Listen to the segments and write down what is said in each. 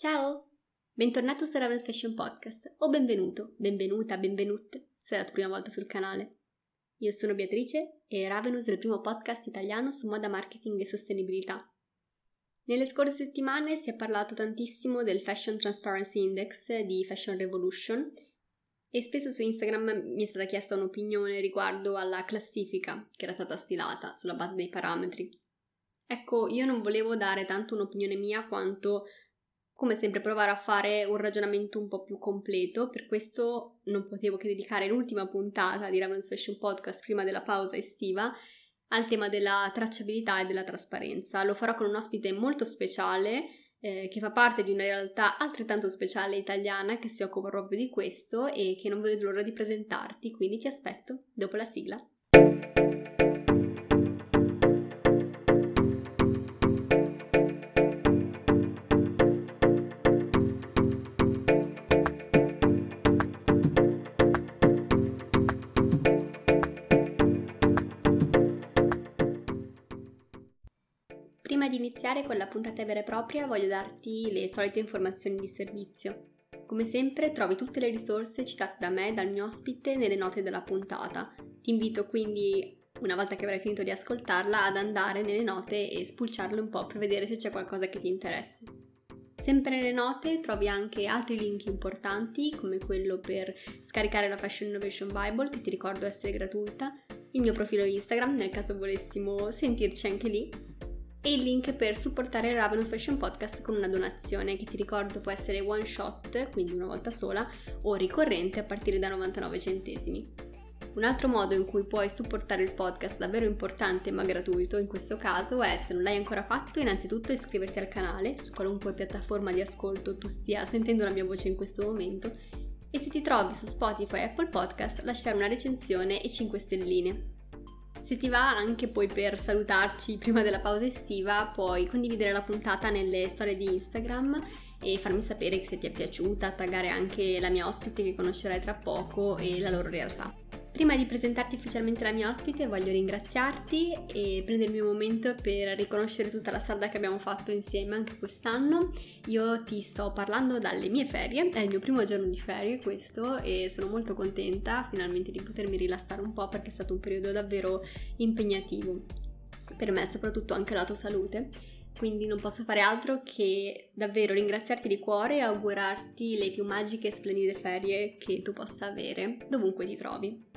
Ciao! Bentornato su Ravenous Fashion Podcast o benvenuto, benvenuta, benvenute se è la tua prima volta sul canale. Io sono Beatrice e Ravenous è il primo podcast italiano su moda marketing e sostenibilità. Nelle scorse settimane si è parlato tantissimo del Fashion Transparency Index di Fashion Revolution e spesso su Instagram mi è stata chiesta un'opinione riguardo alla classifica che era stata stilata sulla base dei parametri. Ecco, io non volevo dare tanto un'opinione mia quanto come sempre provare a fare un ragionamento un po' più completo, per questo non potevo che dedicare l'ultima puntata di Raven's Fashion Podcast prima della pausa estiva al tema della tracciabilità e della trasparenza. Lo farò con un ospite molto speciale eh, che fa parte di una realtà altrettanto speciale italiana che si occupa proprio di questo e che non vedo l'ora di presentarti, quindi ti aspetto dopo la sigla. Di iniziare con la puntata vera e propria voglio darti le solite informazioni di servizio. Come sempre trovi tutte le risorse citate da me e dal mio ospite nelle note della puntata. Ti invito quindi, una volta che avrai finito di ascoltarla, ad andare nelle note e spulciarle un po' per vedere se c'è qualcosa che ti interessi. Sempre nelle note trovi anche altri link importanti come quello per scaricare la Fashion Innovation Bible che ti ricordo essere gratuita, il mio profilo Instagram nel caso volessimo sentirci anche lì e il link per supportare Ravenous Fashion Podcast con una donazione che ti ricordo può essere one shot, quindi una volta sola, o ricorrente a partire da 99 centesimi. Un altro modo in cui puoi supportare il podcast davvero importante ma gratuito in questo caso è, se non l'hai ancora fatto, innanzitutto iscriverti al canale su qualunque piattaforma di ascolto tu stia sentendo la mia voce in questo momento e se ti trovi su Spotify e Apple Podcast lasciare una recensione e 5 stelline. Se ti va anche poi per salutarci prima della pausa estiva, puoi condividere la puntata nelle storie di Instagram e farmi sapere se ti è piaciuta, taggare anche la mia ospite che conoscerai tra poco e la loro realtà. Prima di presentarti ufficialmente la mia ospite voglio ringraziarti e prendermi un momento per riconoscere tutta la strada che abbiamo fatto insieme anche quest'anno. Io ti sto parlando dalle mie ferie, è il mio primo giorno di ferie questo e sono molto contenta finalmente di potermi rilassare un po' perché è stato un periodo davvero impegnativo per me, soprattutto anche la tua salute quindi non posso fare altro che davvero ringraziarti di cuore e augurarti le più magiche e splendide ferie che tu possa avere dovunque ti trovi.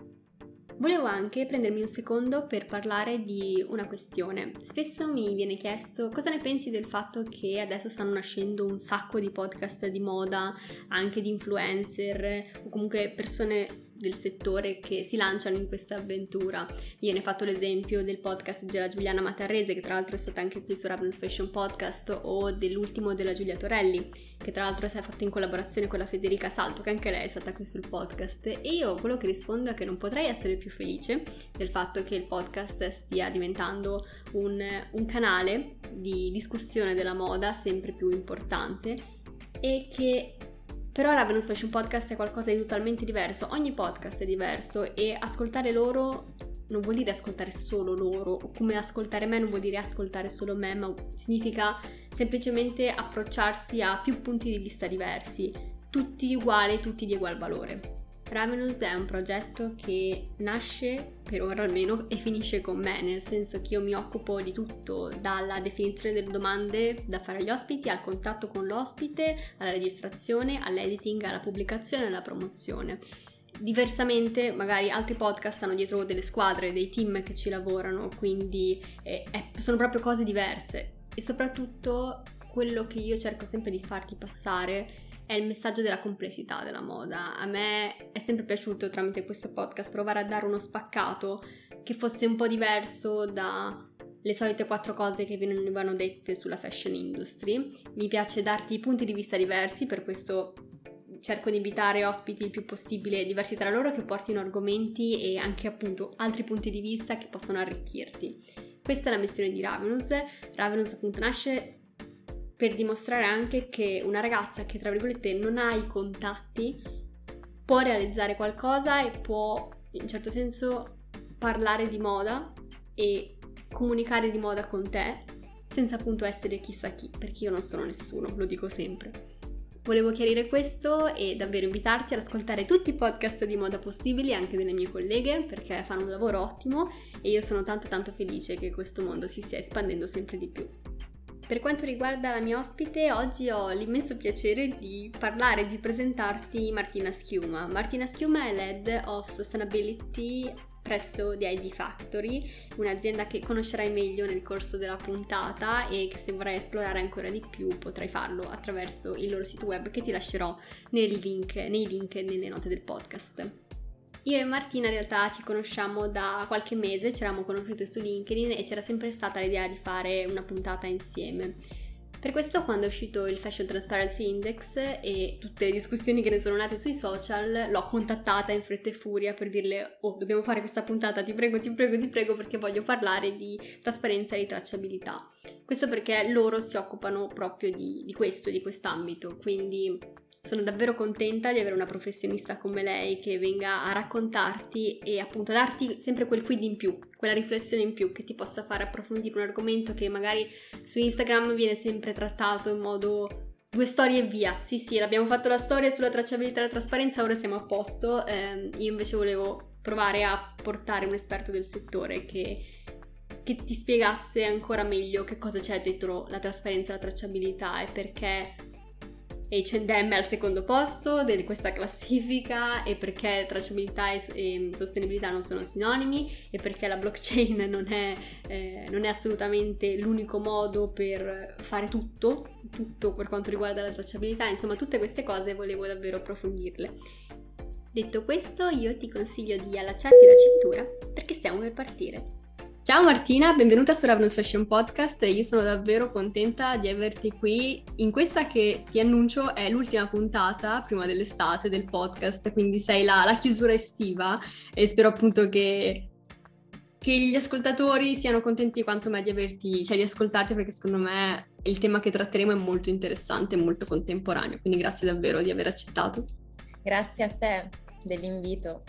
Volevo anche prendermi un secondo per parlare di una questione. Spesso mi viene chiesto cosa ne pensi del fatto che adesso stanno nascendo un sacco di podcast di moda, anche di influencer o comunque persone del settore che si lanciano in questa avventura. Io ne ho fatto l'esempio del podcast della Giuliana Matarrese, che tra l'altro è stata anche qui su Ravenous Fashion Podcast, o dell'ultimo della Giulia Torelli, che tra l'altro si è fatto in collaborazione con la Federica Salto, che anche lei è stata qui sul podcast. E io quello che rispondo è che non potrei essere più felice del fatto che il podcast stia diventando un, un canale di discussione della moda sempre più importante e che però Ravenous Fashion Podcast è qualcosa di totalmente diverso, ogni podcast è diverso e ascoltare loro non vuol dire ascoltare solo loro, come ascoltare me non vuol dire ascoltare solo me, ma significa semplicemente approcciarsi a più punti di vista diversi, tutti uguali, tutti di ugual valore. Ravenous è un progetto che nasce, per ora almeno, e finisce con me, nel senso che io mi occupo di tutto, dalla definizione delle domande da fare agli ospiti, al contatto con l'ospite, alla registrazione, all'editing, alla pubblicazione e alla promozione. Diversamente, magari altri podcast hanno dietro delle squadre, dei team che ci lavorano, quindi eh, sono proprio cose diverse. E soprattutto quello che io cerco sempre di farti passare è il messaggio della complessità della moda. A me è sempre piaciuto tramite questo podcast provare a dare uno spaccato che fosse un po' diverso dalle solite quattro cose che venivano dette sulla fashion industry. Mi piace darti punti di vista diversi, per questo cerco di invitare ospiti il più possibile diversi tra loro che portino argomenti e anche appunto altri punti di vista che possano arricchirti. Questa è la missione di Ravenous. Ravenous appunto nasce per dimostrare anche che una ragazza che tra virgolette non ha i contatti può realizzare qualcosa e può in certo senso parlare di moda e comunicare di moda con te senza appunto essere chissà chi, perché io non sono nessuno, lo dico sempre. Volevo chiarire questo e davvero invitarti ad ascoltare tutti i podcast di moda possibili, anche delle mie colleghe, perché fanno un lavoro ottimo e io sono tanto tanto felice che questo mondo si stia espandendo sempre di più. Per quanto riguarda la mia ospite, oggi ho l'immenso piacere di parlare e di presentarti Martina Schiuma. Martina Schiuma è l'Head of Sustainability presso The ID Factory, un'azienda che conoscerai meglio nel corso della puntata e che se vorrai esplorare ancora di più potrai farlo attraverso il loro sito web che ti lascerò nei link, nei link nelle note del podcast. Io e Martina in realtà ci conosciamo da qualche mese, ci eravamo conosciute su LinkedIn e c'era sempre stata l'idea di fare una puntata insieme. Per questo quando è uscito il Fashion Transparency Index e tutte le discussioni che ne sono nate sui social, l'ho contattata in fretta e furia per dirle oh dobbiamo fare questa puntata, ti prego, ti prego, ti prego perché voglio parlare di trasparenza e di tracciabilità. Questo perché loro si occupano proprio di, di questo, di quest'ambito, quindi sono davvero contenta di avere una professionista come lei che venga a raccontarti e appunto a darti sempre quel quid in più, quella riflessione in più che ti possa fare approfondire un argomento che magari su Instagram viene sempre trattato in modo due storie e via. Sì, sì, abbiamo fatto la storia sulla tracciabilità e la trasparenza, ora siamo a posto. Eh, io invece volevo provare a portare un esperto del settore che, che ti spiegasse ancora meglio che cosa c'è dietro la trasparenza e la tracciabilità e perché H&M è al secondo posto di questa classifica e perché tracciabilità e, e, sostenibilità non sono sinonimi e perché la blockchain non è, eh, non è, assolutamente l'unico modo per fare tutto, tutto per quanto riguarda la tracciabilità, insomma tutte queste cose volevo davvero approfondirle. Detto questo io ti consiglio di allacciarti la cintura perché stiamo per partire. Ciao Martina, benvenuta su Ravenous Fashion Podcast. Io sono davvero contenta di averti qui in questa che ti annuncio è l'ultima puntata prima dell'estate del podcast, quindi sei la, la chiusura estiva e spero appunto che, che, gli ascoltatori siano contenti quanto me di averti, cioè di ascoltarti perché secondo me il tema che tratteremo è molto interessante e molto contemporaneo, quindi grazie davvero di aver accettato. Grazie a te dell'invito.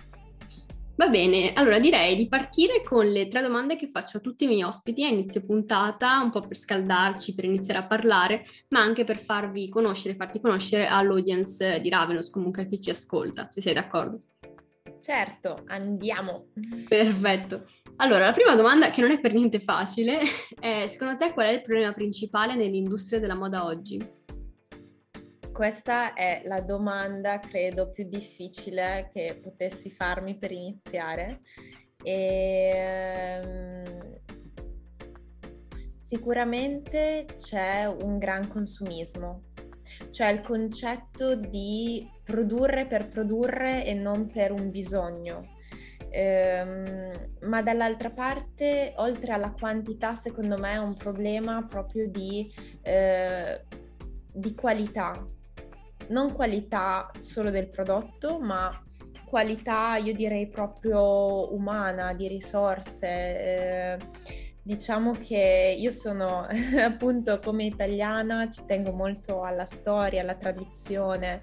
Va bene, allora direi di partire con le tre domande che faccio a tutti i miei ospiti a inizio puntata, un po' per scaldarci, per iniziare a parlare, ma anche per farvi conoscere, farti conoscere all'audience di Ravenous, comunque a chi ci ascolta, se sei d'accordo. Certo, andiamo. Perfetto. Allora, la prima domanda, che non è per niente facile, è secondo te qual è il problema principale nell'industria della moda oggi? Questa è la domanda, credo, più difficile che potessi farmi per iniziare. E, um, sicuramente c'è un gran consumismo, cioè il concetto di produrre per produrre e non per un bisogno. Um, ma dall'altra parte, oltre alla quantità, secondo me è un problema proprio di, uh, di qualità, non qualità solo del prodotto, ma qualità, io direi proprio umana, di risorse. Eh, diciamo che io sono appunto come italiana, ci tengo molto alla storia, alla tradizione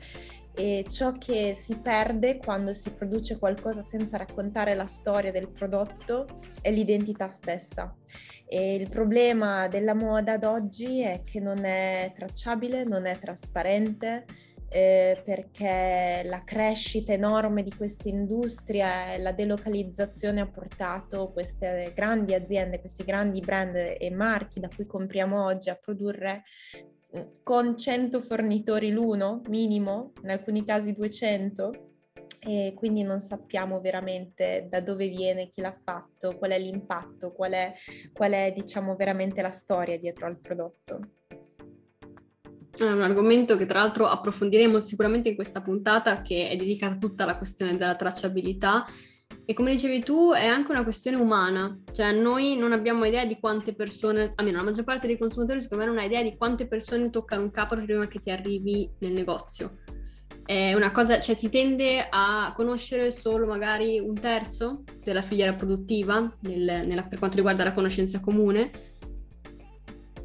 e ciò che si perde quando si produce qualcosa senza raccontare la storia del prodotto è l'identità stessa. E il problema della moda ad oggi è che non è tracciabile, non è trasparente eh, perché la crescita enorme di questa industria e la delocalizzazione ha portato queste grandi aziende, questi grandi brand e marchi da cui compriamo oggi a produrre mm, con 100 fornitori l'uno minimo, in alcuni casi 200, e quindi non sappiamo veramente da dove viene, chi l'ha fatto, qual è l'impatto, qual è, qual è diciamo veramente la storia dietro al prodotto. È un argomento che tra l'altro approfondiremo sicuramente in questa puntata che è dedicata tutta alla questione della tracciabilità e come dicevi tu è anche una questione umana, cioè noi non abbiamo idea di quante persone, almeno la maggior parte dei consumatori secondo me non ha idea di quante persone toccano un capo prima che ti arrivi nel negozio. È una cosa, cioè si tende a conoscere solo magari un terzo della filiera produttiva nel, nella, per quanto riguarda la conoscenza comune.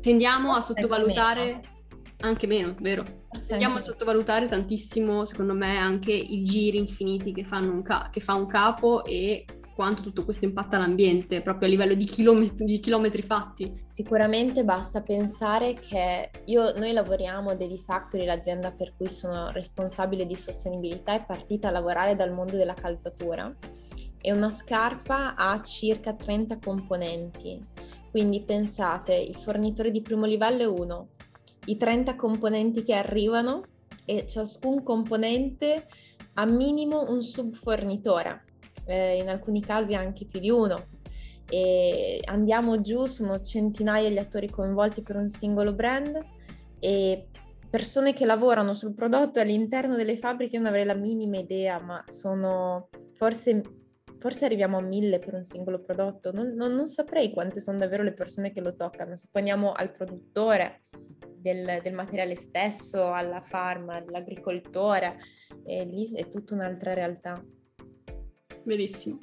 Tendiamo a sottovalutare anche meno, vero? Andiamo a sottovalutare tantissimo, secondo me, anche i giri infiniti che, un ca- che fa un capo e quanto tutto questo impatta l'ambiente, proprio a livello di chilometri, di chilometri fatti. Sicuramente basta pensare che io, noi lavoriamo ad Edifactory, l'azienda per cui sono responsabile di sostenibilità, è partita a lavorare dal mondo della calzatura e una scarpa ha circa 30 componenti. Quindi pensate, il fornitore di primo livello è uno, i 30 componenti che arrivano e ciascun componente ha minimo un subfornitore, eh, in alcuni casi anche più di uno. E andiamo giù, sono centinaia gli attori coinvolti per un singolo brand e persone che lavorano sul prodotto all'interno delle fabbriche, non avrei la minima idea, ma sono forse forse arriviamo a mille per un singolo prodotto, non, non, non, saprei quante sono davvero le persone che lo toccano. Se poniamo al produttore del, del materiale stesso, alla farma, all'agricoltore, e lì è tutta un'altra realtà. Benissimo.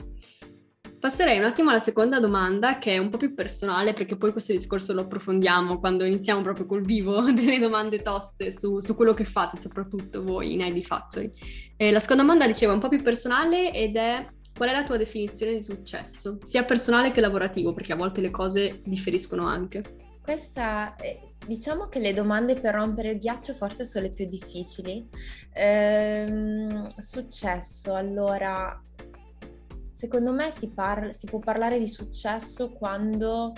Passerei un attimo alla seconda domanda che è un po' più personale perché poi questo discorso lo approfondiamo quando iniziamo proprio col vivo delle domande toste su, su quello che fate, soprattutto voi in ID Factory. Eh, la seconda domanda diceva un po' più personale ed è Qual è la tua definizione di successo, sia personale che lavorativo, perché a volte le cose differiscono anche? Questa, diciamo che le domande per rompere il ghiaccio forse sono le più difficili. Ehm, successo, allora, secondo me si, parla, si può parlare di successo quando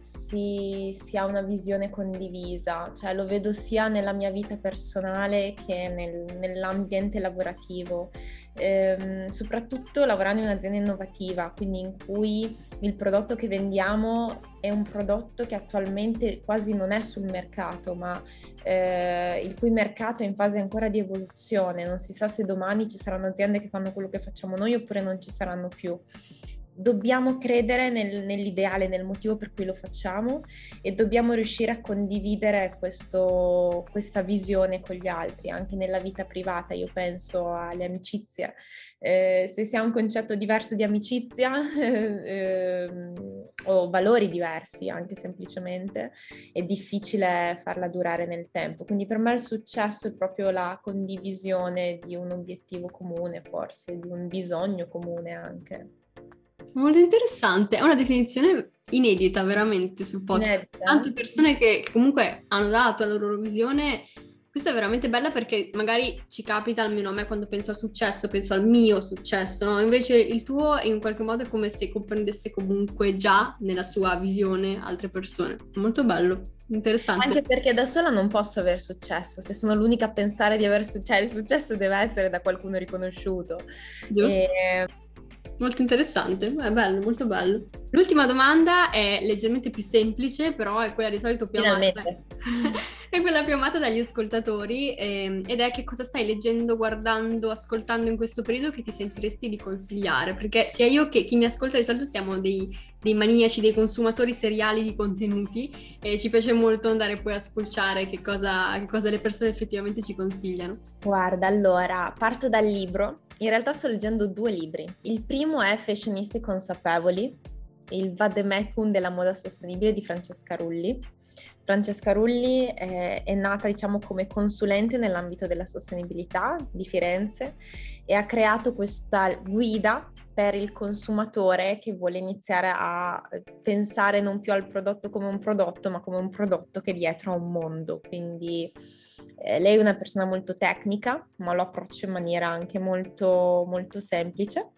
si, si, ha una visione condivisa, cioè lo vedo sia nella mia vita personale che nel, nell'ambiente lavorativo, ehm, soprattutto lavorando in un'azienda innovativa, quindi in cui il prodotto che vendiamo è un prodotto che attualmente quasi non è sul mercato, ma eh, il cui mercato è in fase ancora di evoluzione, non si sa se domani ci saranno aziende che fanno quello che facciamo noi oppure non ci saranno più dobbiamo credere nel, nell'ideale, nel motivo per cui lo facciamo e dobbiamo riuscire a condividere questo, questa visione con gli altri, anche nella vita privata, io penso alle amicizie. Eh, se si ha un concetto diverso di amicizia eh, o valori diversi anche semplicemente, è difficile farla durare nel tempo. Quindi per me il successo è proprio la condivisione di un obiettivo comune, forse di un bisogno comune anche. Molto interessante, è una definizione inedita veramente sul podcast. Tante persone che comunque hanno dato la loro visione, questa è veramente bella perché magari ci capita, almeno a me quando penso al successo, penso al mio successo, no? Invece il tuo in qualche modo è come se comprendesse comunque già nella sua visione altre persone. Molto bello, interessante. Anche perché da sola non posso aver successo, se sono l'unica a pensare di aver successo, cioè il successo deve essere da qualcuno riconosciuto. Giusto. E Molto interessante, è bello, molto bello. L'ultima domanda è leggermente più semplice, però è quella di solito più amata. è quella più amata dagli ascoltatori eh, ed è che cosa stai leggendo, guardando, ascoltando in questo periodo che ti sentiresti di consigliare? Perché sia io che chi mi ascolta di solito siamo dei, dei maniaci, dei consumatori seriali di contenuti e ci piace molto andare poi a spulciare che cosa, che cosa le persone effettivamente ci consigliano. Guarda, allora parto dal libro in realtà sto leggendo due libri. Il primo è Fashioniste consapevoli, il vademecum della moda sostenibile di Francesca Rulli. Francesca Rulli è, è nata diciamo come consulente nell'ambito della sostenibilità di Firenze e ha creato questa guida per il consumatore che vuole iniziare a pensare non più al prodotto come un prodotto, ma come un prodotto che dietro ha un mondo. Quindi eh, lei è una persona molto tecnica, ma lo approccia in maniera anche molto, molto semplice.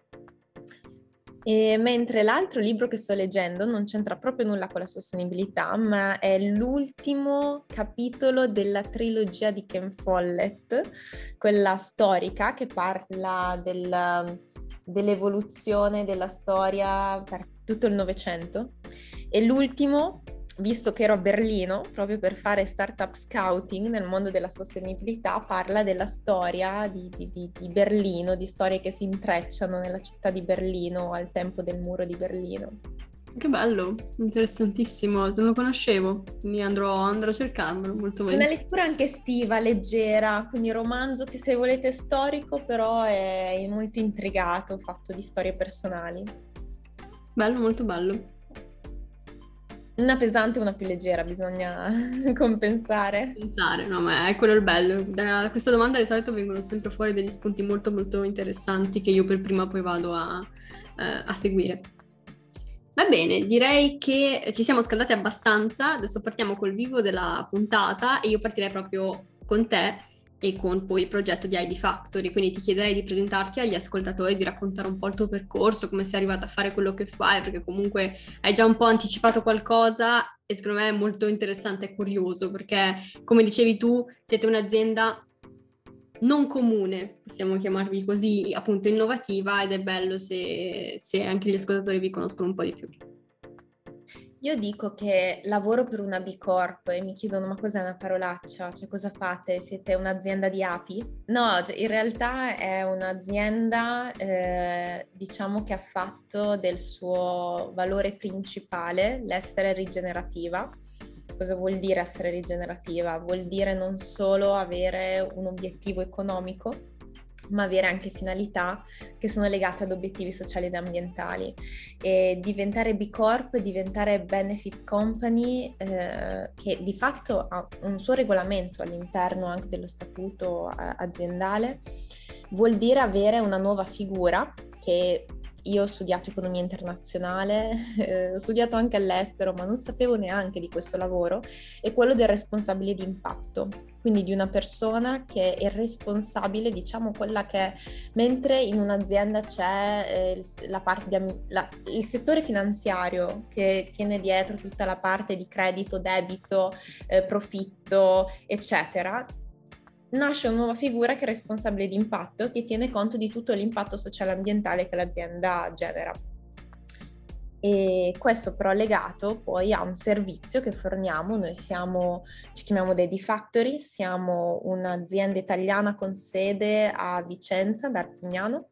E mentre l'altro libro che sto leggendo non c'entra proprio nulla con la sostenibilità, ma è l'ultimo capitolo della trilogia di Ken Follett, quella storica che parla del, dell'evoluzione della storia per tutto il Novecento. E l'ultimo visto che ero a Berlino proprio per fare startup scouting nel mondo della sostenibilità, parla della storia di, di, di, Berlino, di storie che si intrecciano nella città di Berlino al tempo del muro di Berlino. Che bello, interessantissimo, non lo conoscevo, quindi andrò, andrò a cercarmelo molto bene. Una lettura anche estiva, leggera, quindi romanzo che se volete storico, però è molto intrigato, fatto di storie personali. Bello, molto bello. Una pesante e una più leggera, bisogna compensare. Pensare, no, ma è quello il bello. Da questa domanda di solito vengono sempre fuori degli spunti molto molto interessanti che io per prima poi vado a, eh, a seguire. Va bene, direi che ci siamo scaldati abbastanza, adesso partiamo col vivo della puntata e io partirei proprio con te e con poi il progetto di ID Factory, quindi ti chiederei di presentarti agli ascoltatori, di raccontare un po' il tuo percorso, come sei arrivata a fare quello che fai, perché comunque hai già un po' anticipato qualcosa e secondo me è molto interessante e curioso, perché come dicevi tu, siete un'azienda non comune, possiamo chiamarvi così, appunto innovativa ed è bello se, se anche gli ascoltatori vi conoscono un po' di più. Io dico che lavoro per una B Corp e mi chiedono ma cos'è una parolaccia? Cioè cosa fate? Siete un'azienda di api? No, cioè, in realtà è un'azienda eh, diciamo che ha fatto del suo valore principale l'essere rigenerativa. Cosa vuol dire essere rigenerativa? Vuol dire non solo avere un obiettivo economico, ma avere anche finalità che sono legate ad obiettivi sociali ed ambientali. E diventare B Corp, diventare benefit company, eh, che di fatto ha un suo regolamento all'interno anche dello statuto eh, aziendale, vuol dire avere una nuova figura che io ho studiato economia internazionale, eh, ho studiato anche all'estero, ma non sapevo neanche di questo lavoro, è quello del responsabile di impatto, quindi di una persona che è responsabile, diciamo quella che mentre in un'azienda c'è eh, la parte di, la, il settore finanziario che tiene dietro tutta la parte di credito, debito, eh, profitto, eccetera, nasce una nuova figura che è responsabile di impatto, che tiene conto di tutto l'impatto sociale e ambientale che l'azienda genera. E questo però legato poi a un servizio che forniamo, noi siamo, ci chiamiamo Daddy Factory, siamo un'azienda italiana con sede a Vicenza, ad Arzignano,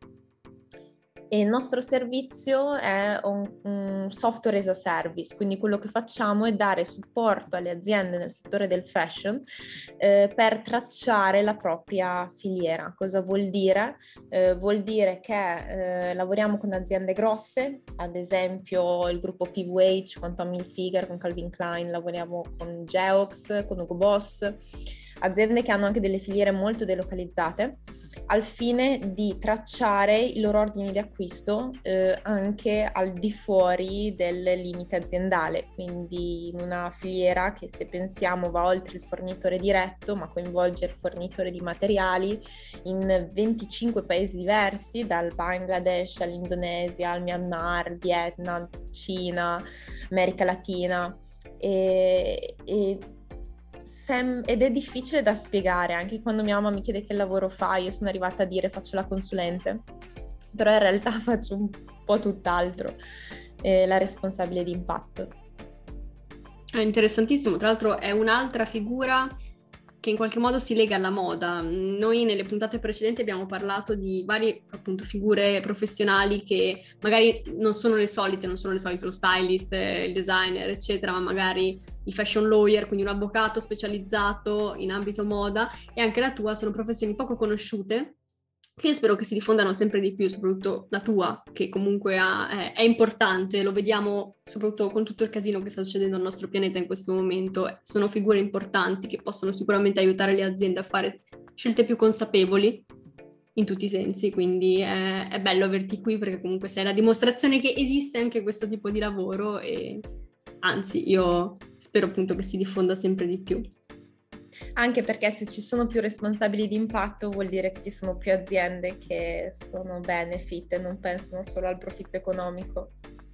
e il nostro servizio è un, un, software as a service, quindi quello che facciamo è dare supporto alle aziende nel settore del fashion eh, per tracciare la propria filiera. Cosa vuol dire? Eh, vuol dire che eh, lavoriamo con aziende grosse, ad esempio il gruppo PVH con Tommy Hilfiger, con Calvin Klein, lavoriamo con Geox, con Hugo Boss, aziende che hanno anche delle filiere molto delocalizzate al fine di tracciare i loro ordini di acquisto eh, anche al di fuori del limite aziendale, quindi in una filiera che se pensiamo va oltre il fornitore diretto ma coinvolge il fornitore di materiali in 25 paesi diversi, dal Bangladesh all'Indonesia, al Myanmar, Vietnam, Cina, America Latina. E, e sem- ed è difficile da spiegare, anche quando mia mamma mi chiede che lavoro fai, io sono arrivata a dire faccio la consulente, però in realtà faccio un po' tutt'altro, eh, la responsabile di impatto. È interessantissimo, tra l'altro è un'altra figura che in qualche modo si lega alla moda. Noi nelle puntate precedenti abbiamo parlato di varie appunto figure professionali che magari non sono le solite, non sono le solite lo stylist, il designer, eccetera, ma magari il fashion lawyer, quindi un avvocato specializzato in ambito moda e anche la tua sono professioni poco conosciute che io spero che si diffondano sempre di più, soprattutto la tua, che comunque ha, è, è, importante, lo vediamo soprattutto con tutto il casino che sta succedendo al nostro pianeta in questo momento, sono figure importanti che possono sicuramente aiutare le aziende a fare scelte più consapevoli in tutti i sensi, quindi è, è bello averti qui perché comunque sei la dimostrazione che esiste anche questo tipo di lavoro e anzi io spero appunto che si diffonda sempre di più anche perché se ci sono più responsabili di impatto vuol dire che ci sono più aziende che sono benefit e non pensano solo al profitto economico.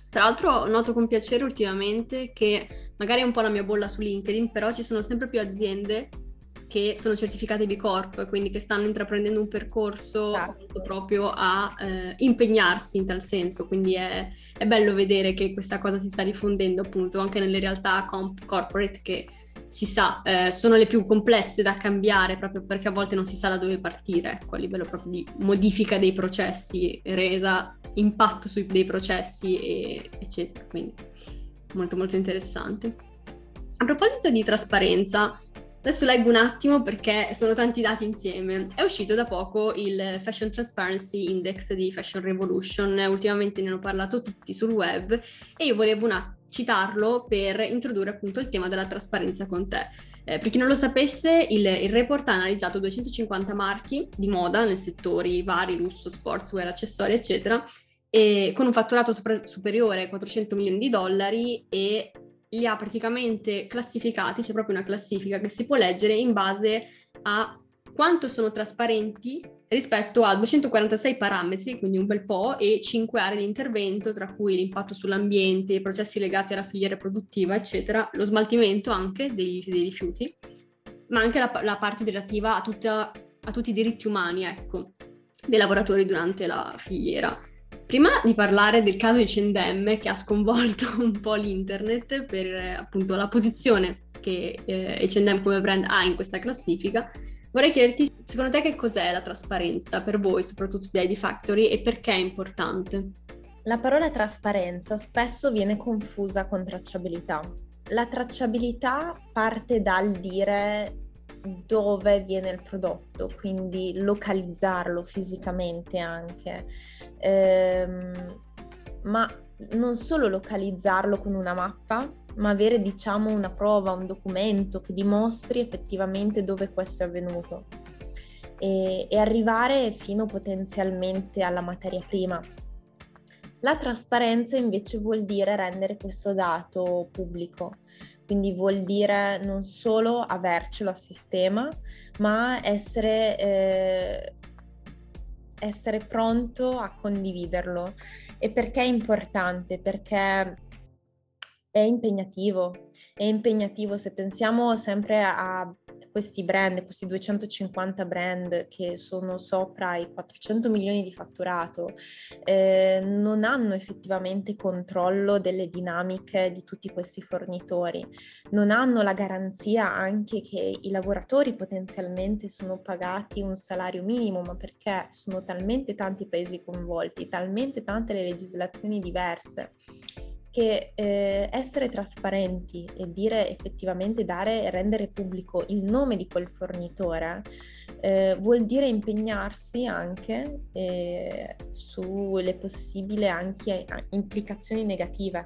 Tra l'altro noto con piacere ultimamente che magari è un po' la mia bolla su LinkedIn, però ci sono sempre più aziende che sono certificate B Corp, quindi che stanno intraprendendo un percorso certo. proprio a eh, impegnarsi in tal senso, quindi è, è, bello vedere che questa cosa si sta diffondendo appunto anche nelle realtà comp- corporate che si sa, eh, sono le più complesse da cambiare proprio perché a volte non si sa da dove partire, ecco, a livello proprio di modifica dei processi, resa, impatto sui dei processi, e, eccetera. Quindi molto molto interessante. A proposito di trasparenza, Adesso leggo un attimo perché sono tanti dati insieme. È uscito da poco il Fashion Transparency Index di Fashion Revolution, ultimamente ne hanno parlato tutti sul web e io volevo un attimo citarlo per introdurre appunto il tema della trasparenza con te. Eh, per chi non lo sapesse, il, il, report ha analizzato 250 marchi di moda nei settori vari, lusso, sportswear, accessori, eccetera, e con un fatturato super, superiore ai 400 milioni di dollari e li ha praticamente classificati, c'è proprio una classifica che si può leggere in base a quanto sono trasparenti rispetto a 246 parametri, quindi un bel po', e 5 aree di intervento, tra cui l'impatto sull'ambiente, i processi legati alla filiera produttiva, eccetera, lo smaltimento anche dei, dei rifiuti, ma anche la, la parte relativa a, tutta, a tutti i diritti umani, ecco, dei lavoratori durante la filiera. Prima di parlare del caso di Cendem che ha sconvolto un po' l'internet per appunto la posizione che eh, H&M come brand ha in questa classifica, vorrei chiederti secondo te che cos'è la trasparenza per voi, soprattutto di ID Factory, e perché è importante? La parola trasparenza spesso viene confusa con tracciabilità. La tracciabilità parte dal dire dove viene il prodotto, quindi localizzarlo fisicamente anche, ehm, ma non solo localizzarlo con una mappa, ma avere diciamo una prova, un documento che dimostri effettivamente dove questo è avvenuto e, e arrivare fino potenzialmente alla materia prima. La trasparenza invece vuol dire rendere questo dato pubblico, quindi vuol dire non solo avercelo a sistema, ma essere, eh, essere pronto a condividerlo. E perché è importante? Perché è impegnativo, è impegnativo. Se pensiamo sempre a questi brand, questi 250 brand che sono sopra i 400 milioni di fatturato, eh, non hanno effettivamente controllo delle dinamiche di tutti questi fornitori, non hanno la garanzia anche che i lavoratori potenzialmente sono pagati un salario minimo, ma perché sono talmente tanti paesi coinvolti, talmente tante le legislazioni diverse che eh, essere trasparenti e dire effettivamente dare e rendere pubblico il nome di quel fornitore eh, vuol dire impegnarsi anche eh, sulle possibili anche implicazioni negative.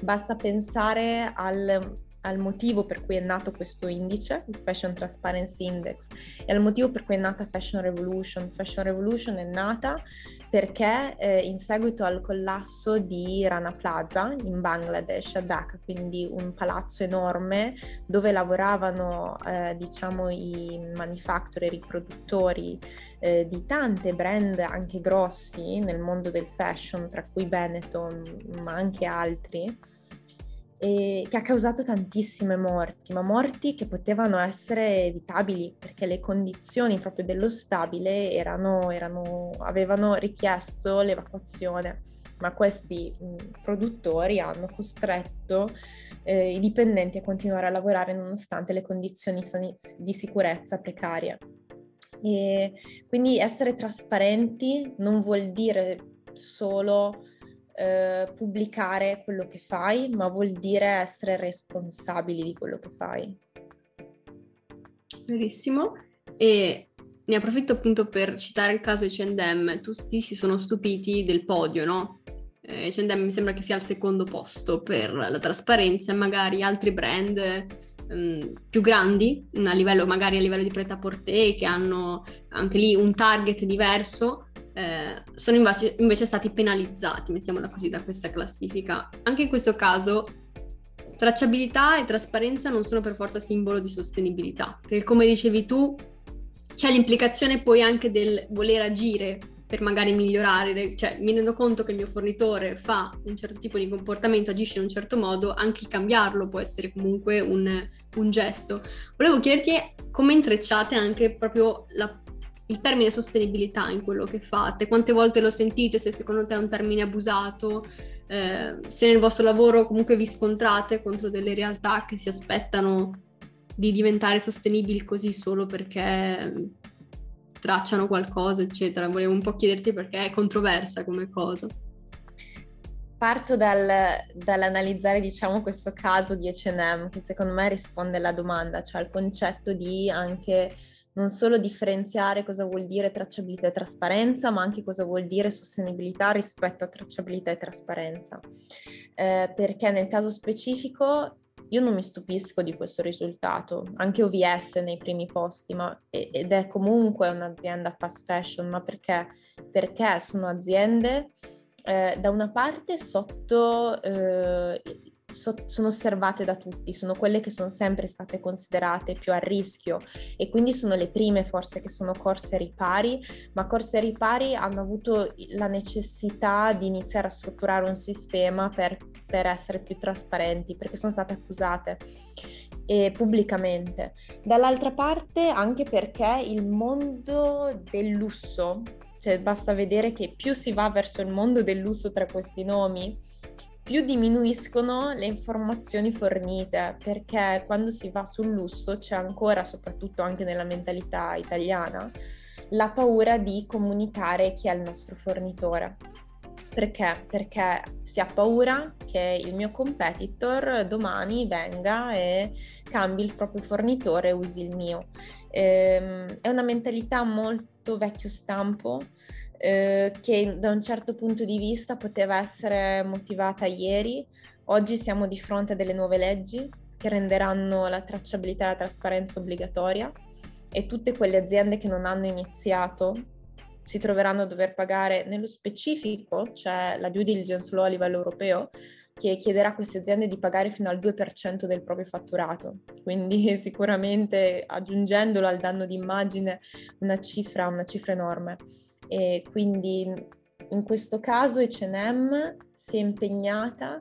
Basta pensare al al motivo per cui è nato questo indice, il Fashion Transparency Index, e al motivo per cui è nata Fashion Revolution. Fashion Revolution è nata perché eh, in seguito al collasso di Rana Plaza in Bangladesh, a Dhaka, quindi un palazzo enorme dove lavoravano eh, diciamo i manufacturer, i produttori eh, di tante brand anche grossi nel mondo del fashion, tra cui Benetton, ma anche altri e che ha causato tantissime morti, ma morti che potevano essere evitabili perché le condizioni proprio dello stabile erano, erano, avevano richiesto l'evacuazione, ma questi produttori hanno costretto eh, i dipendenti a continuare a lavorare nonostante le condizioni sani- di sicurezza precarie. E quindi essere trasparenti non vuol dire solo eh, pubblicare quello che fai, ma vuol dire essere responsabili di quello che fai. Verissimo. E ne approfitto appunto per citare il caso H&M. Tutti si sono stupiti del podio, no? H&M mi sembra che sia al secondo posto per la trasparenza e magari altri brand um, più grandi, a livello, magari a livello di pret-à-porter, che hanno anche lì un target diverso, eh, sono invece, invece stati penalizzati, mettiamola così, da questa classifica. Anche in questo caso tracciabilità e trasparenza non sono per forza simbolo di sostenibilità, perché come dicevi tu c'è l'implicazione poi anche del voler agire per magari migliorare, cioè mi rendo conto che il mio fornitore fa un certo tipo di comportamento, agisce in un certo modo, anche il cambiarlo può essere comunque un, un gesto. Volevo chiederti come intrecciate anche proprio la il termine sostenibilità in quello che fate, quante volte lo sentite, se secondo te è un termine abusato, eh, se nel vostro lavoro comunque vi scontrate contro delle realtà che si aspettano di diventare sostenibili così solo perché tracciano qualcosa, eccetera. Volevo un po' chiederti perché è controversa come cosa. Parto dal, dall'analizzare, diciamo, questo caso di H&M che secondo me risponde alla domanda, cioè al concetto di anche non solo differenziare cosa vuol dire tracciabilità e trasparenza, ma anche cosa vuol dire sostenibilità rispetto a tracciabilità e trasparenza. Eh, perché nel caso specifico io non mi stupisco di questo risultato, anche OVS nei primi posti, ma, ed è comunque un'azienda fast fashion, ma perché? Perché sono aziende eh, da una parte sotto eh, so, sono osservate da tutti, sono quelle che sono sempre state considerate più a rischio e quindi sono le prime forse che sono corse ripari, ma corse ripari hanno avuto la necessità di iniziare a strutturare un sistema per, per essere più trasparenti perché sono state accusate e pubblicamente. Dall'altra parte anche perché il mondo del lusso, cioè basta vedere che più si va verso il mondo del lusso tra questi nomi, più diminuiscono le informazioni fornite, perché quando si va sul lusso c'è ancora, soprattutto anche nella mentalità italiana, la paura di comunicare chi è il nostro fornitore. Perché? Perché si ha paura che il mio competitor domani venga e cambi il proprio fornitore e usi il mio. Ehm, è una mentalità molto vecchio stampo eh, che da un certo punto di vista poteva essere motivata ieri. Oggi siamo di fronte a delle nuove leggi che renderanno la tracciabilità e la trasparenza obbligatoria e tutte quelle aziende che non hanno iniziato si troveranno a dover pagare nello specifico, c'è la due diligence law a livello europeo che chiederà a queste aziende di pagare fino al 2% del proprio fatturato. Quindi sicuramente aggiungendolo al danno d'immagine una cifra, una cifra enorme e quindi in questo caso H&M si è impegnata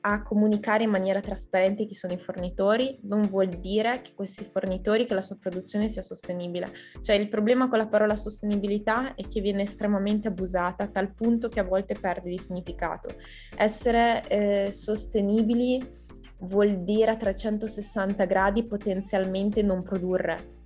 a comunicare in maniera trasparente chi sono i fornitori, non vuol dire che questi fornitori, che la sua produzione sia sostenibile. Cioè il problema con la parola sostenibilità è che viene estremamente abusata a tal punto che a volte perde di significato. Essere eh, sostenibili vuol dire a 360 gradi potenzialmente non produrre,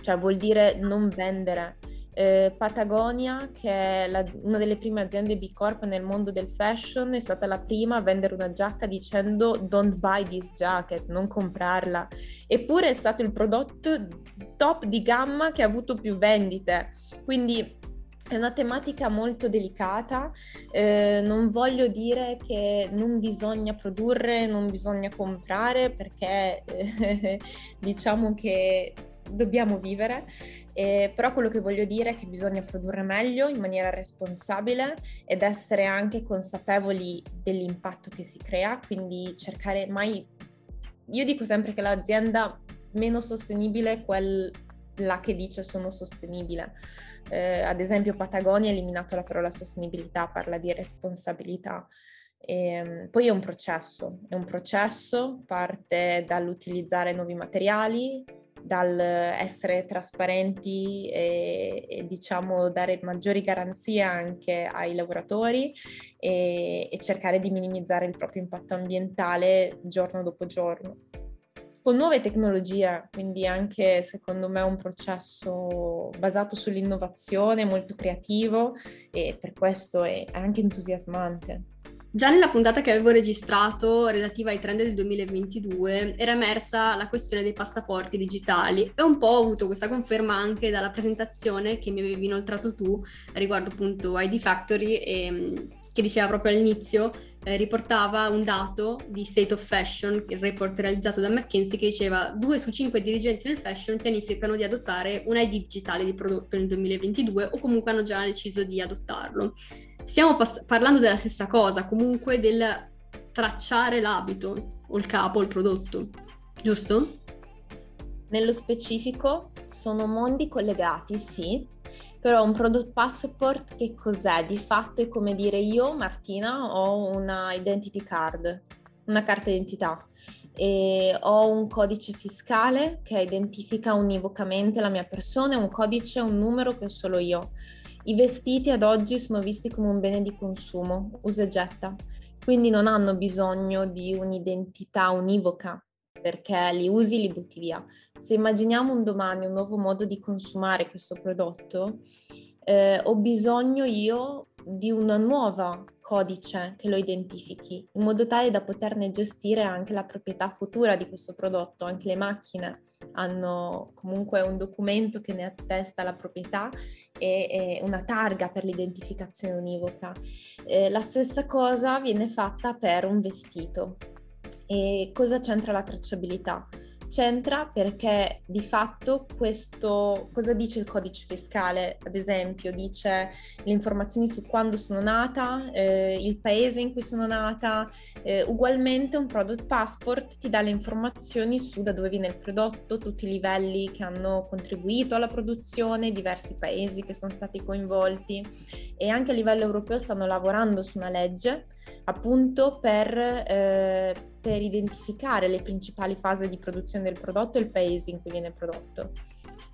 cioè vuol dire non vendere eh, Patagonia, che è la, una delle prime aziende B Corp nel mondo del fashion, è stata la prima a vendere una giacca dicendo don't buy this jacket, non comprarla. Eppure è stato il prodotto top di gamma che ha avuto più vendite. Quindi è una tematica molto delicata, eh, non voglio dire che non bisogna produrre, non bisogna comprare perché eh, diciamo che dobbiamo vivere, eh, però quello che voglio dire è che bisogna produrre meglio in maniera responsabile ed essere anche consapevoli dell'impatto che si crea, quindi cercare mai... Io dico sempre che l'azienda meno sostenibile è quella che dice sono sostenibile. Eh, ad esempio Patagonia ha eliminato la parola sostenibilità, parla di responsabilità. E, ehm, poi è un processo, è un processo, parte dall'utilizzare nuovi materiali, dal essere trasparenti e, e, diciamo dare maggiori garanzie anche ai lavoratori e, e cercare di minimizzare il proprio impatto ambientale giorno dopo giorno con nuove tecnologie, quindi anche secondo me un processo basato sull'innovazione, molto creativo e per questo è anche entusiasmante. Già nella puntata che avevo registrato relativa ai trend del 2022 era emersa la questione dei passaporti digitali e un po' ho avuto questa conferma anche dalla presentazione che mi avevi inoltrato tu riguardo appunto ID Factory e, mm, che diceva proprio all'inizio eh, riportava un dato di State of Fashion, il report realizzato da McKinsey, che diceva due su cinque dirigenti del fashion pianificano di adottare un ID digitale di prodotto nel 2022 o comunque hanno già deciso di adottarlo. Stiamo pas- parlando della stessa cosa, comunque del tracciare l'abito o il capo, il prodotto, giusto? Nello specifico sono mondi collegati, sì, però un product passport che cos'è? Di fatto è come dire io, Martina, ho una identity card, una carta d'identità e ho un codice fiscale che identifica univocamente la mia persona, un codice, un numero che ho solo io. I vestiti ad oggi sono visti come un bene di consumo, usa e getta, quindi non hanno bisogno di un'identità univoca perché li usi, li butti via. Se immaginiamo un domani un nuovo modo di consumare questo prodotto, eh, ho bisogno io di una nuova codice che lo identifichi, in modo tale da poterne gestire anche la proprietà futura di questo prodotto. Anche le macchine hanno comunque un documento che ne attesta la proprietà e, e una targa per l'identificazione univoca. Eh, la stessa cosa viene fatta per un vestito. E cosa c'entra la tracciabilità? C'entra perché di fatto questo, cosa dice il codice fiscale? Ad esempio, dice le informazioni su quando sono nata, eh, il paese in cui sono nata, eh, ugualmente un product passport ti dà le informazioni su da dove viene il prodotto, tutti i livelli che hanno contribuito alla produzione, diversi paesi che sono stati coinvolti e anche a livello europeo stanno lavorando su una legge appunto per, eh, per identificare le principali fasi di produzione del prodotto e il paese in cui viene prodotto.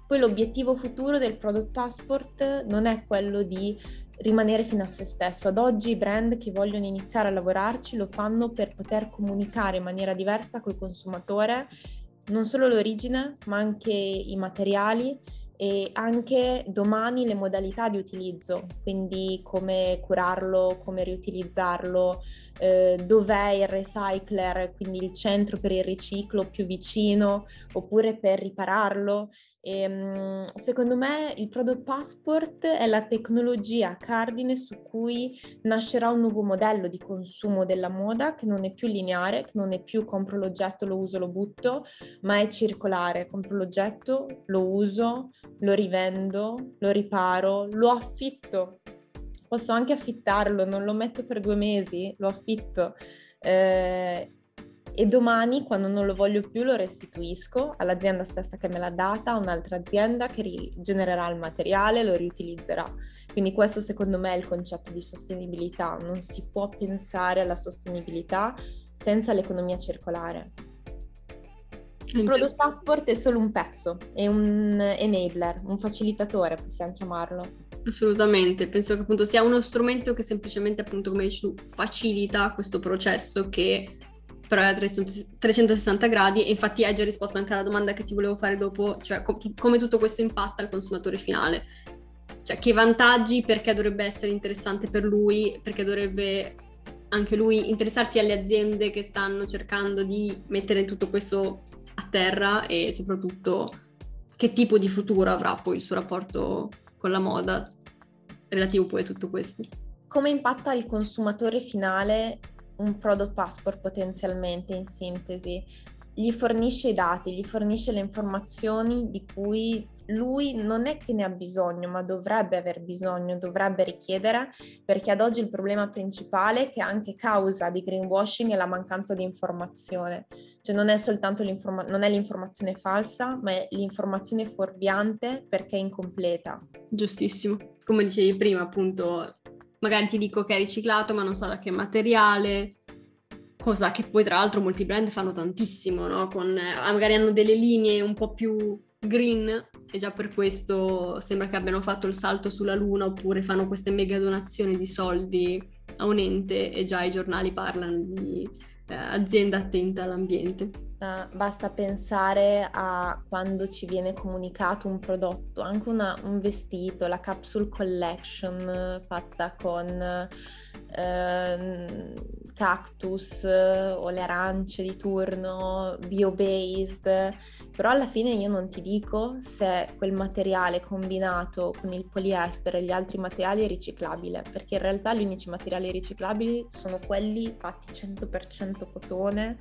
Poi l'obiettivo futuro del product passport non è quello di rimanere fino a se stesso. Ad oggi i brand che vogliono iniziare a lavorarci lo fanno per poter comunicare in maniera diversa col consumatore non solo l'origine, ma anche i materiali e anche domani le modalità di utilizzo, quindi come curarlo, come riutilizzarlo, eh, dov'è il recycler, quindi il centro per il riciclo più vicino oppure per ripararlo. E, ehm, secondo me il Product Passport è la tecnologia cardine su cui nascerà un nuovo modello di consumo della moda che non è più lineare, che non è più compro l'oggetto, lo uso, lo butto, ma è circolare. Compro l'oggetto, lo uso, lo rivendo, lo riparo, lo affitto posso anche affittarlo, non lo metto per due mesi, lo affitto. Eh, e domani, quando non lo voglio più, lo restituisco all'azienda stessa che me l'ha data, a un'altra azienda che rigenererà il materiale, lo riutilizzerà. Quindi questo secondo me è il concetto di sostenibilità. Non si può pensare alla sostenibilità senza l'economia circolare. Il Product Passport è solo un pezzo, è un enabler, un facilitatore, possiamo chiamarlo. Assolutamente, penso che appunto sia uno strumento che semplicemente appunto come dici tu facilita questo processo che però è a 360 gradi e infatti hai già risposto anche alla domanda che ti volevo fare dopo, cioè com- come tutto questo impatta al consumatore finale. Cioè che vantaggi, perché dovrebbe essere interessante per lui, perché dovrebbe anche lui interessarsi alle aziende che stanno cercando di mettere tutto questo a terra e soprattutto che tipo di futuro avrà poi il suo rapporto con la moda relativo poi a tutto questo. Come impatta il consumatore finale un product passport potenzialmente in sintesi? Gli fornisce i dati, gli fornisce le informazioni di cui lui non è che ne ha bisogno, ma dovrebbe aver bisogno, dovrebbe richiedere, perché ad oggi il problema principale, che è anche causa di greenwashing, è la mancanza di informazione. Cioè non è soltanto l'informa- non è l'informazione falsa, ma è l'informazione fuorviante perché è incompleta. Giustissimo. Come dicevi prima, appunto, magari ti dico che è riciclato, ma non so da che materiale, cosa che poi tra l'altro molti brand fanno tantissimo, no? Con, eh, magari hanno delle linee un po' più green e già per questo sembra che abbiano fatto il salto sulla luna oppure fanno queste mega donazioni di soldi a un ente e già i giornali parlano di eh, azienda attenta all'ambiente. Uh, basta pensare a quando ci viene comunicato un prodotto, anche una, un vestito, la capsule collection fatta con uh, cactus o le arance di turno, bio-based, però alla fine io non ti dico se quel materiale combinato con il poliestere e gli altri materiali è riciclabile, perché in realtà gli unici materiali riciclabili sono quelli fatti 100% cotone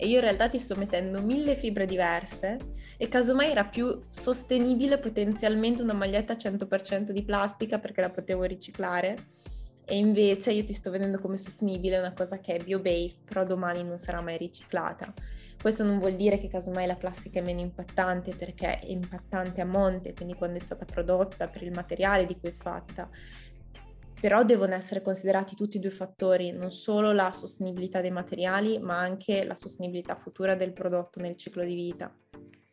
e io in realtà ti sto mettendo mille fibre diverse e casomai era più sostenibile potenzialmente una maglietta 100% di plastica perché la potevo riciclare e invece io ti sto vedendo come sostenibile una cosa che è bio-based però domani non sarà mai riciclata. Questo non vuol dire che casomai la plastica è meno impattante perché è impattante a monte, quindi quando è stata prodotta per il materiale di cui è fatta, però devono essere considerati tutti e due fattori, non solo la sostenibilità dei materiali, ma anche la sostenibilità futura del prodotto nel ciclo di vita.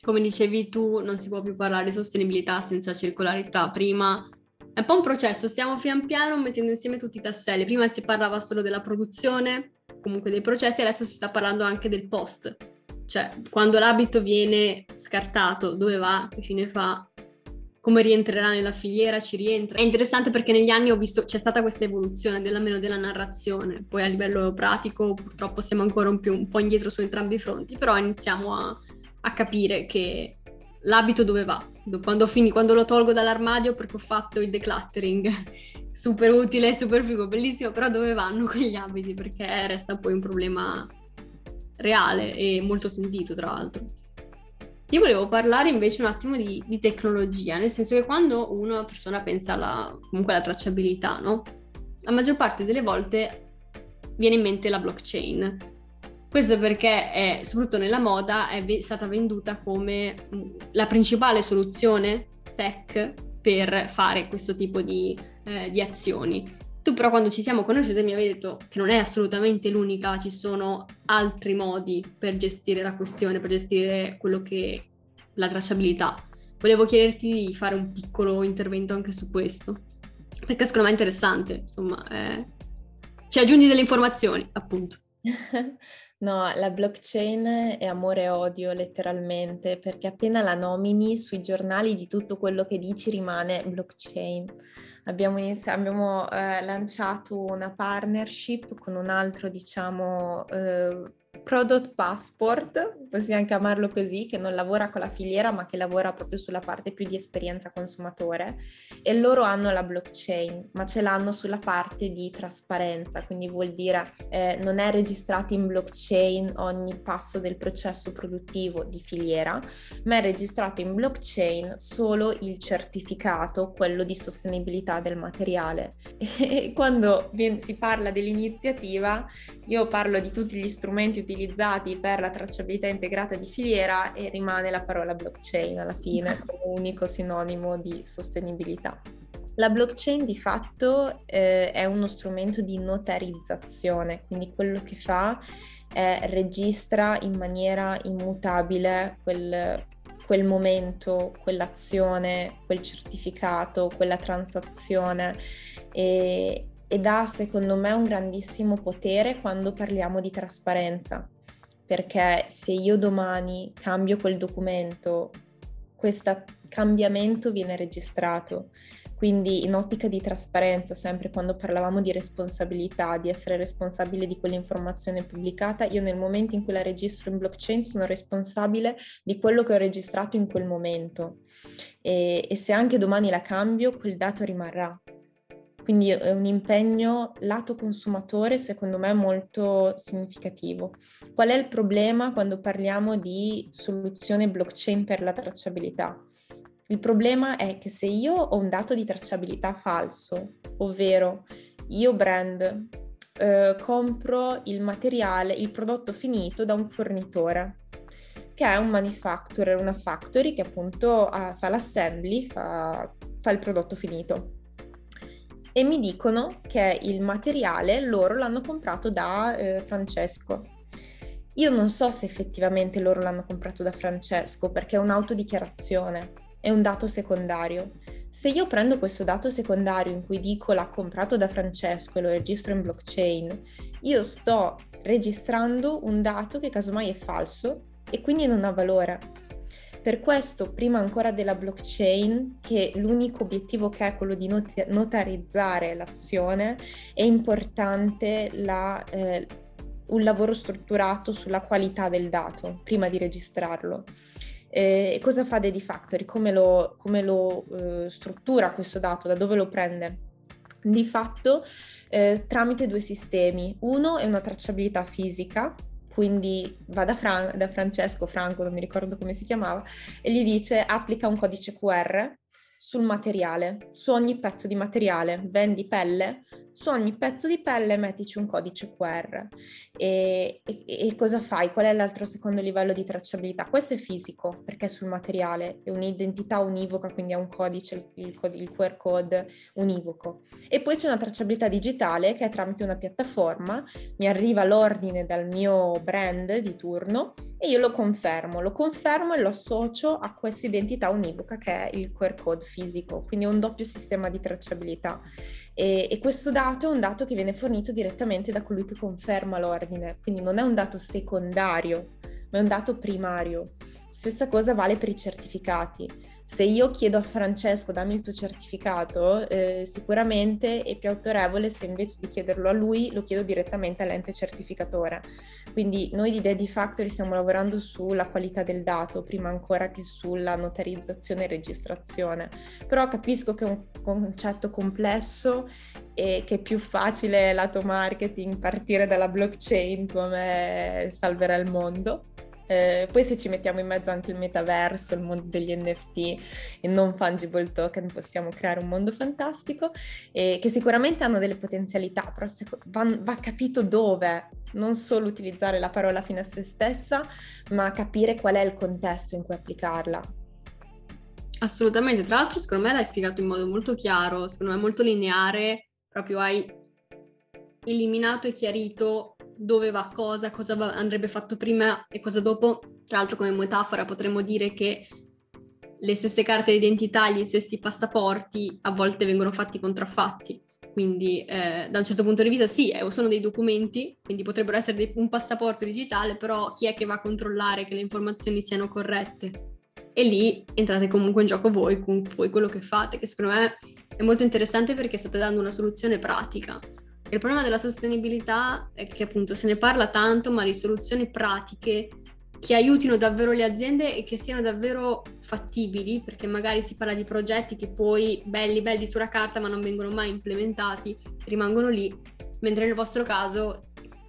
Come dicevi tu, non si può più parlare di sostenibilità senza circolarità. Prima è un po' un processo, stiamo pian piano mettendo insieme tutti i tasselli. Prima si parlava solo della produzione, comunque dei processi, adesso si sta parlando anche del post. Cioè, quando l'abito viene scartato, dove va, che fine fa, come rientrerà nella filiera, ci rientra. È interessante perché negli anni ho visto c'è stata questa evoluzione dell'almeno della narrazione, poi a livello pratico purtroppo siamo ancora un, più, un po' indietro su entrambi i fronti, però iniziamo a, a capire che l'abito dove va. Quando, fini, quando lo tolgo dall'armadio perché ho fatto il decluttering, super utile, super figo, bellissimo, però dove vanno quegli abiti? Perché resta poi un problema reale e molto sentito tra l'altro. Io volevo parlare invece un attimo di, di, tecnologia, nel senso che quando una persona pensa alla, comunque alla tracciabilità, no? La maggior parte delle volte viene in mente la blockchain. Questo perché è, soprattutto nella moda è v- stata venduta come mm, la principale soluzione tech per fare questo tipo di, eh, di azioni. Tu però quando ci siamo conosciute mi avevi detto che non è assolutamente l'unica, ci sono altri modi per gestire la questione, per gestire quello che la tracciabilità. Volevo chiederti di fare un piccolo intervento anche su questo, perché secondo me è interessante, insomma, eh... ci aggiungi delle informazioni, appunto. No, la blockchain è amore e odio letteralmente, perché appena la nomini sui giornali di tutto quello che dici rimane blockchain. Abbiamo, iniziato, abbiamo eh, lanciato una partnership con un altro, diciamo, eh, Product Passport, possiamo chiamarlo così, che non lavora con la filiera ma che lavora proprio sulla parte più di esperienza consumatore e loro hanno la blockchain ma ce l'hanno sulla parte di trasparenza, quindi vuol dire eh, non è registrato in blockchain ogni passo del processo produttivo di filiera, ma è registrato in blockchain solo il certificato, quello di sostenibilità del materiale. E quando si parla dell'iniziativa, io parlo di tutti gli strumenti utilizzati per la tracciabilità integrata di filiera e rimane la parola blockchain alla fine come unico sinonimo di sostenibilità. La blockchain di fatto eh, è uno strumento di notarizzazione, quindi quello che fa è registra in maniera immutabile quel, quel momento, quell'azione, quel certificato, quella transazione e, ed ha secondo me un grandissimo potere quando parliamo di trasparenza, perché se io domani cambio quel documento, questo cambiamento viene registrato. Quindi in ottica di trasparenza, sempre quando parlavamo di responsabilità, di essere responsabile di quell'informazione pubblicata, io nel momento in cui la registro in blockchain sono responsabile di quello che ho registrato in quel momento. E, e se anche domani la cambio, quel dato rimarrà. Quindi è un impegno lato consumatore secondo me molto significativo. Qual è il problema quando parliamo di soluzione blockchain per la tracciabilità? Il problema è che se io ho un dato di tracciabilità falso, ovvero io brand eh, compro il materiale, il prodotto finito da un fornitore, che è un manufacturer, una factory che appunto uh, fa l'assembly, fa, fa il prodotto finito e mi dicono che il materiale loro l'hanno comprato da eh, Francesco. Io non so se effettivamente loro l'hanno comprato da Francesco perché è un'autodichiarazione, è un dato secondario. Se io prendo questo dato secondario in cui dico l'ha comprato da Francesco e lo registro in blockchain, io sto registrando un dato che casomai è falso e quindi non ha valore. Per questo, prima ancora della blockchain, che l'unico obiettivo che è quello di not- notarizzare l'azione, è importante la, eh, un lavoro strutturato sulla qualità del dato prima di registrarlo. Eh, cosa fa Daddy Factory? Come lo, come lo eh, struttura questo dato? Da dove lo prende? Di fatto eh, tramite due sistemi. Uno è una tracciabilità fisica, quindi va da, Fran- da, Francesco Franco, non mi ricordo come si chiamava, e gli dice applica un codice QR sul materiale, su ogni pezzo di materiale, vendi pelle, su ogni pezzo di pelle mettici un codice QR. E, e, e, cosa fai? Qual è l'altro secondo livello di tracciabilità? Questo è fisico, perché è sul materiale, è un'identità univoca, quindi ha un codice, il, il QR code univoco. E poi c'è una tracciabilità digitale che è tramite una piattaforma, mi arriva l'ordine dal mio brand di turno e io lo confermo, lo confermo e lo associo a questa identità univoca che è il QR code fisico, quindi è un doppio sistema di tracciabilità. E, e, questo dato è un dato che viene fornito direttamente da colui che conferma l'ordine, quindi non è un dato secondario, ma è un dato primario. Stessa cosa vale per i certificati. Se io chiedo a Francesco dammi il tuo certificato, eh, sicuramente è più autorevole se invece di chiederlo a lui lo chiedo direttamente all'ente certificatore. Quindi noi di Daddy Factory stiamo lavorando sulla qualità del dato prima ancora che sulla notarizzazione e registrazione. Però capisco che è un concetto complesso e che è più facile lato marketing partire dalla blockchain come salverà il mondo. Eh, poi se ci mettiamo in mezzo anche il metaverso, il mondo degli NFT e non fungible token, possiamo creare un mondo fantastico eh, che sicuramente hanno delle potenzialità, però va, va capito dove, non solo utilizzare la parola fine a se stessa, ma capire qual è il contesto in cui applicarla. Assolutamente, tra l'altro secondo me l'hai spiegato in modo molto chiaro, secondo me molto lineare, proprio hai eliminato e chiarito dove va cosa, cosa va, andrebbe fatto prima e cosa dopo. Tra l'altro come metafora potremmo dire che le stesse carte d'identità, gli stessi passaporti a volte vengono fatti contraffatti. Quindi eh, da un certo punto di vista sì, eh, sono dei documenti, quindi potrebbero essere dei, un passaporto digitale, però chi è che va a controllare che le informazioni siano corrette? E lì entrate comunque in gioco voi con quello che fate, che secondo me è molto interessante perché state dando una soluzione pratica. Il problema della sostenibilità è che appunto se ne parla tanto, ma di soluzioni pratiche che aiutino davvero le aziende e che siano davvero fattibili, perché magari si parla di progetti che poi belli belli sulla carta ma non vengono mai implementati, rimangono lì, mentre nel vostro caso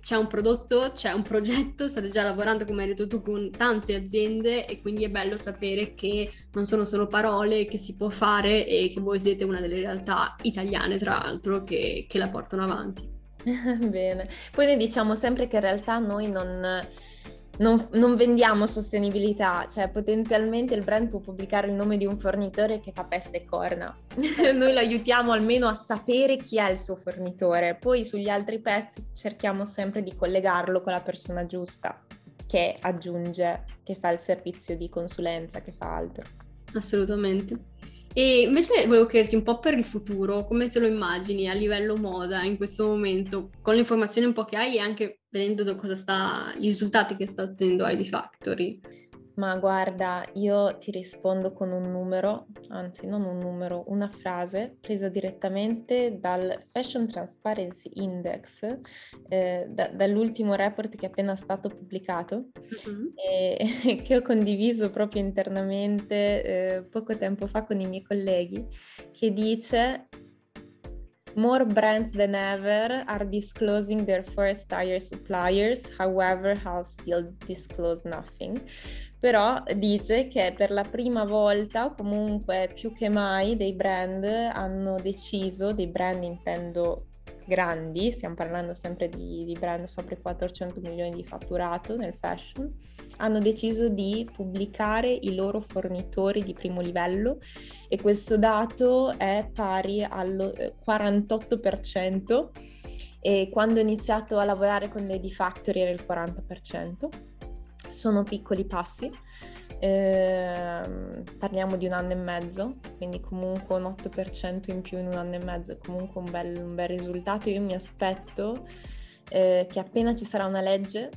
c'è un prodotto, c'è un progetto, state già lavorando, come hai detto tu, con tante aziende e quindi è bello sapere che non sono solo parole, che si può fare e che voi siete una delle realtà italiane, tra l'altro, che, che la portano avanti. Bene, poi noi diciamo sempre che in realtà noi non non, non, vendiamo sostenibilità, cioè potenzialmente il brand può pubblicare il nome di un fornitore che fa peste e corna. Noi lo aiutiamo almeno a sapere chi è il suo fornitore, poi sugli altri pezzi cerchiamo sempre di collegarlo con la persona giusta che aggiunge, che fa il servizio di consulenza, che fa altro. Assolutamente. E invece volevo chiederti un po' per il futuro, come te lo immagini a livello moda in questo momento, con le informazioni un po' che hai e anche vedendo cosa sta, i risultati che sta ottenendo ID Factory? Ma guarda, io ti rispondo con un numero, anzi non un numero, una frase presa direttamente dal Fashion Transparency Index, eh, da, dall'ultimo report che è appena stato pubblicato mm-hmm. e che ho condiviso proprio internamente eh, poco tempo fa con i miei colleghi, che dice More brands than ever are disclosing their first tire suppliers, however, have still disclosed nothing. Però dice che per la prima volta, comunque più che mai, dei brand hanno deciso, dei brand intendo grandi, stiamo parlando sempre di, di brand sopra i 400 milioni di fatturato nel fashion, hanno deciso di pubblicare i loro fornitori di primo livello e questo dato è pari al 48% eh, e quando ho iniziato a lavorare con Lady Factory era il 40% sono piccoli passi, eh, parliamo di un anno e mezzo, quindi comunque un 8% in più in un anno e mezzo è comunque un bel, un bel risultato. Io mi aspetto eh, che appena ci sarà una legge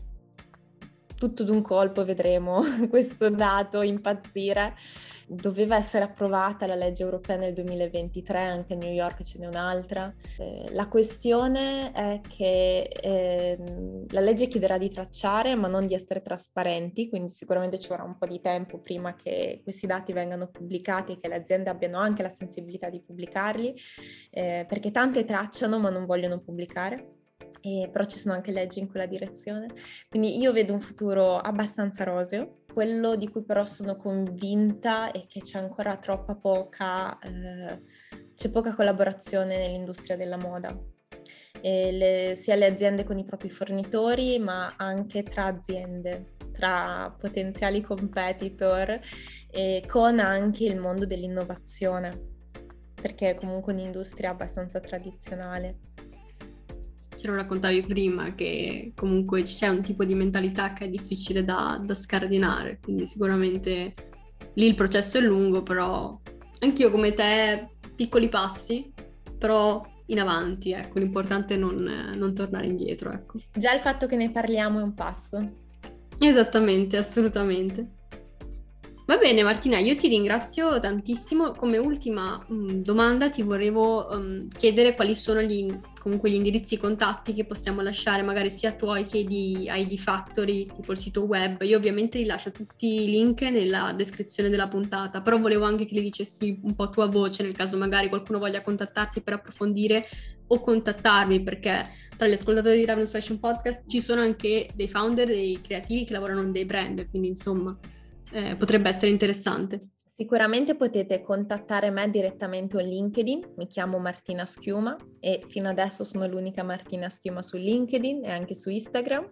tutto d'un colpo vedremo questo dato impazzire. Doveva essere approvata la legge europea nel 2023, anche a New York ce n'è un'altra. Eh, la questione è che eh, la legge chiederà di tracciare ma non di essere trasparenti, quindi sicuramente ci vorrà un po' di tempo prima che questi dati vengano pubblicati e che le aziende abbiano anche la sensibilità di pubblicarli, eh, perché tante tracciano ma non vogliono pubblicare e, però ci sono anche leggi in quella direzione. Quindi io vedo un futuro abbastanza roseo. Quello di cui però sono convinta è che c'è ancora troppa poca, eh, c'è poca collaborazione nell'industria della moda. Le, sia le aziende con i propri fornitori, ma anche tra aziende, tra potenziali competitor e con anche il mondo dell'innovazione, perché è comunque un'industria abbastanza tradizionale ce lo raccontavi prima, che comunque c'è un tipo di mentalità che è difficile da, da scardinare, quindi sicuramente lì il processo è lungo, però anch'io come te piccoli passi, però in avanti, ecco, l'importante è non, non tornare indietro, ecco. Già il fatto che ne parliamo è un passo. Esattamente, assolutamente. Va bene Martina, io ti ringrazio tantissimo. Come ultima mh, mm, domanda ti volevo um, chiedere quali sono gli, comunque gli indirizzi contatti che possiamo lasciare magari sia tuoi che di ID Factory, tipo il sito web. Io ovviamente li lascio tutti i link nella descrizione della puntata, però volevo anche che li dicessi un po' a tua voce nel caso magari qualcuno voglia contattarti per approfondire o contattarmi perché tra gli ascoltatori di Ravenous Fashion Podcast ci sono anche dei founder, dei creativi che lavorano in dei brand, quindi insomma eh, potrebbe essere interessante. Sicuramente potete contattare me direttamente o LinkedIn, mi chiamo Martina Schiuma e fino adesso sono l'unica Martina Schiuma su LinkedIn e anche su Instagram,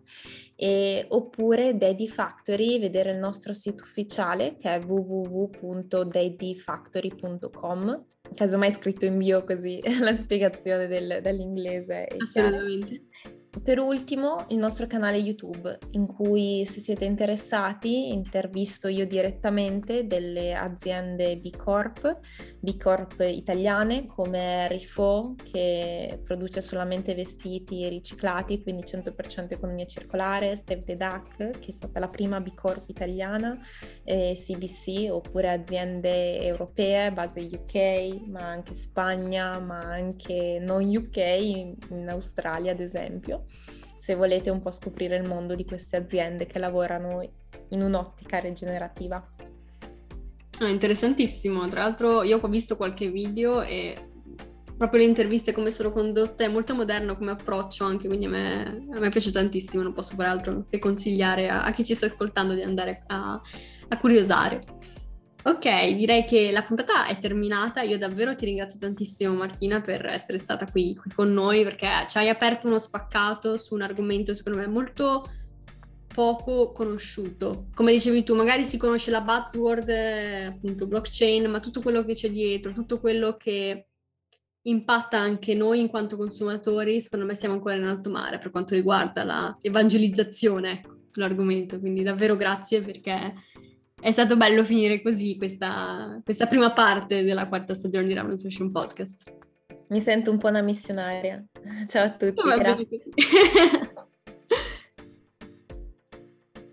e, oppure Daddy Factory, vedere il nostro sito ufficiale che è www.daddyfactory.com, casomai scritto in bio così la spiegazione del, dell'inglese. È Assolutamente. Chiaro. Per ultimo, il nostro canale YouTube, in cui se siete interessati intervisto io direttamente delle aziende B Corp, B Corp italiane come Rifo, che produce solamente vestiti riciclati, quindi 100% economia circolare, Steve the Duck, che è stata la prima B Corp italiana, eh, CBC, oppure aziende europee, base UK, ma anche Spagna, ma anche non UK, in, in Australia ad esempio se volete un po' scoprire il mondo di queste aziende che lavorano in un'ottica rigenerativa. Ah, interessantissimo, tra l'altro io ho visto qualche video e proprio le interviste come sono condotte è molto moderno come approccio anche, quindi a me, a me piace tantissimo, non posso peraltro che consigliare a, a, chi ci sta ascoltando di andare a, a curiosare. Ok, direi che la puntata è terminata. Io davvero ti ringrazio tantissimo Martina per essere stata qui, qui con noi perché ci hai aperto uno spaccato su un argomento secondo me molto poco conosciuto. Come dicevi tu, magari si conosce la buzzword appunto blockchain, ma tutto quello che c'è dietro, tutto quello che impatta anche noi in quanto consumatori, secondo me siamo ancora in alto mare per quanto riguarda la evangelizzazione ecco, sull'argomento. Quindi davvero grazie perché è stato bello finire così questa, questa prima parte della quarta stagione di Ramen Fashion Podcast. Mi sento un po' una missionaria. Ciao a tutti.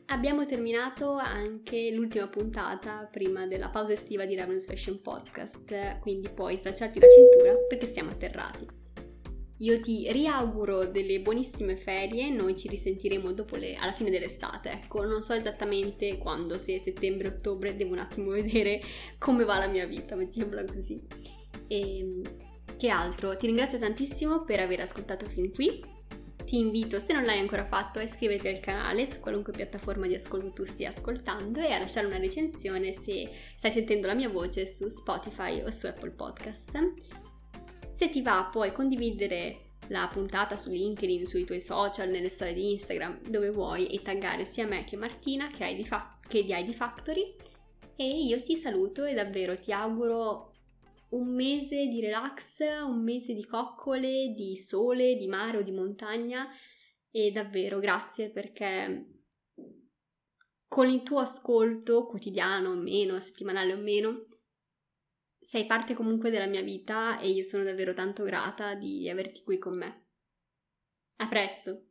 Abbiamo terminato anche l'ultima puntata prima della pausa estiva di Ravenous Fashion Podcast, quindi puoi slacciarti la cintura perché siamo atterrati. Io ti riauguro delle buonissime ferie, noi ci risentiremo le, alla fine dell'estate, ecco, non so esattamente quando, se settembre, ottobre, devo un attimo vedere come va la mia vita, mettiamola così. E ehm, che altro? Ti ringrazio tantissimo per aver ascoltato fin qui. Ti invito, se non l'hai ancora fatto, a iscriverti al canale su qualunque piattaforma di ascolto tu stia ascoltando e a lasciare una recensione se stai sentendo la mia voce su Spotify o su Apple Podcast. Se ti va puoi condividere la puntata su LinkedIn, sui tuoi social, nelle storie di Instagram, dove vuoi e taggare sia me che Martina che, di, fa- che di ID Factory. E io ti saluto e davvero ti auguro un mese di relax, un mese di coccole, di sole, di mare o di montagna e davvero grazie perché con il tuo ascolto quotidiano o meno, settimanale o meno, sei parte comunque della mia vita e io sono davvero tanto grata di averti qui con me. A presto!